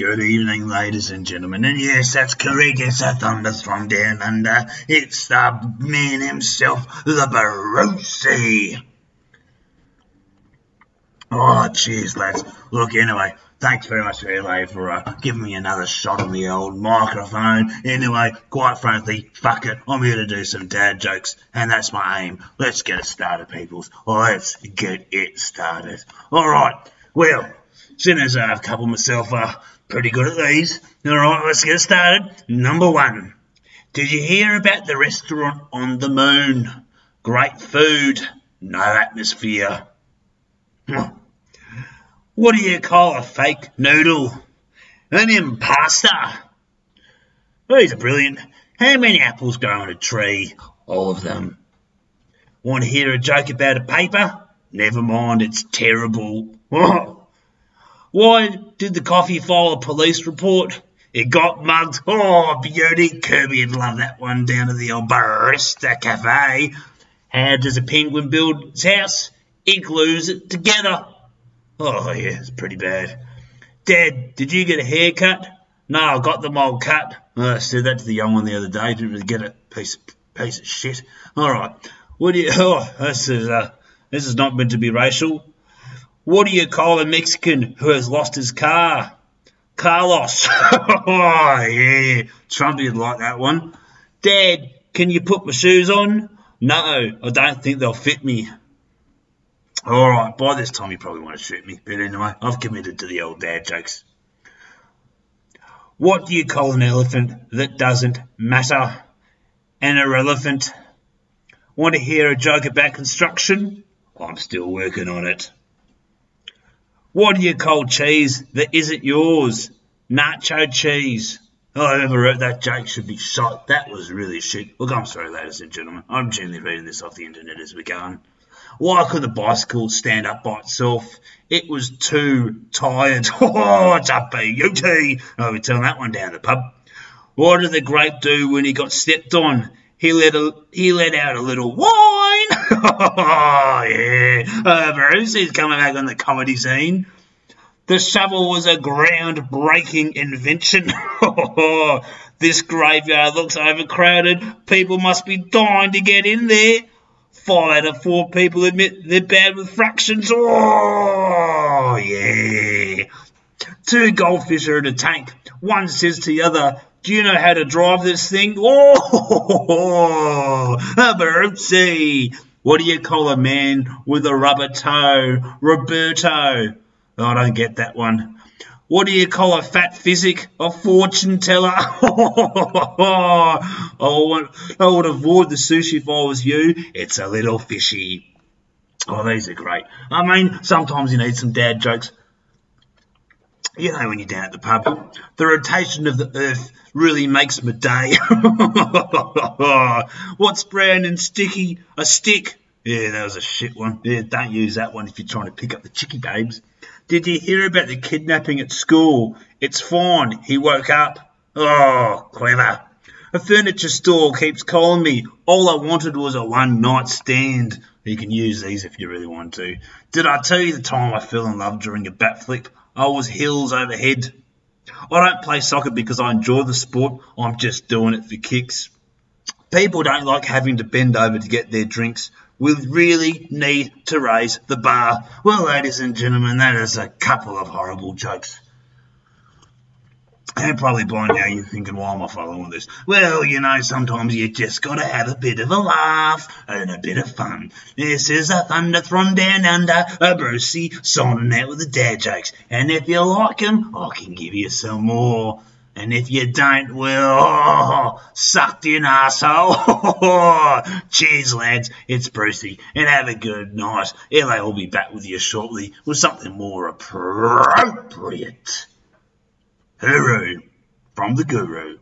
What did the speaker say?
Good evening, ladies and gentlemen. And yes, that's correct. It's a Thunders from down under. It's the man himself, the Barosi. Oh, cheers, lads. Look, anyway, thanks very much, LA, for uh, giving me another shot on the old microphone. Anyway, quite frankly, fuck it. I'm here to do some dad jokes, and that's my aim. Let's get it started, peoples. Let's get it started. All right. Well, seeing as I've coupled myself uh, pretty good at these. All right, let's get started. Number one. Did you hear about the restaurant on the moon? Great food, no atmosphere. What do you call a fake noodle? An impasta. These are brilliant. How many apples grow on a tree? All of them. Want to hear a joke about a paper? Never mind, it's terrible. Why did the coffee file a police report? It got mugged. Oh, beauty. Kirby would love that one down at the old Barista Cafe. How does a penguin build its house? It glues it together. Oh, yeah, it's pretty bad. Dad, did you get a haircut? No, I got them all cut. Oh, I said that to the young one the other day. Didn't really get it. Piece, of, piece of shit. All right. What do you? Oh, this is uh, this is not meant to be racial. What do you call a Mexican who has lost his car? Carlos. oh, yeah. Trumpy would like that one. Dad, can you put my shoes on? No, I don't think they'll fit me. All right, by this time you probably want to shoot me, but anyway, I've committed to the old dad jokes. What do you call an elephant that doesn't matter? An irrelevant. Want to hear a joke about construction? I'm still working on it. What do you call cheese that isn't yours? Nacho cheese. Oh, whoever wrote that joke should be shot. That was really shit. Look, I'm sorry, ladies and gentlemen. I'm genuinely reading this off the internet as we go on. Why could the bicycle stand up by itself? It was too tired. Oh, it's a beauty. Oh, we're telling that one down the pub. What did the grape do when he got stepped on? He let a, he let out a little whine. Oh yeah, uh, Bruce, he's coming back on the comedy scene. The shovel was a groundbreaking invention. this graveyard looks overcrowded. People must be dying to get in there. Five out of four people admit they're bad with fractions. Oh, yeah. Two goldfish are in a tank. One says to the other, Do you know how to drive this thing? Oh, Aberuzzi. What do you call a man with a rubber toe? Roberto. Oh, I don't get that one. What do you call a fat physic? A fortune teller? I, would, I would avoid the sushi if I was you. It's a little fishy. Oh, these are great. I mean, sometimes you need some dad jokes. You know, when you're down at the pub, the rotation of the earth really makes my day. What's brown and sticky? A stick. Yeah, that was a shit one. Yeah, don't use that one if you're trying to pick up the chicky babes. Did you hear about the kidnapping at school? It's fine. He woke up. Oh, clever. A furniture store keeps calling me. All I wanted was a one night stand. You can use these if you really want to. Did I tell you the time I fell in love during a bat flip? I was heels over head. I don't play soccer because I enjoy the sport. I'm just doing it for kicks. People don't like having to bend over to get their drinks. We really need to raise the bar. Well, ladies and gentlemen, that is a couple of horrible jokes. And probably by now you're thinking, why am I following this? Well, you know, sometimes you just gotta have a bit of a laugh and a bit of fun. This is a thunder from down under, a Brucey signing out with the dad jokes. And if you like 'em, I can give you some more. And if you don't, well, oh, sucked in asshole. Cheers, lads. It's Brucey, and have a good night. LA will be back with you shortly with something more appropriate. Hooroo from the Guru.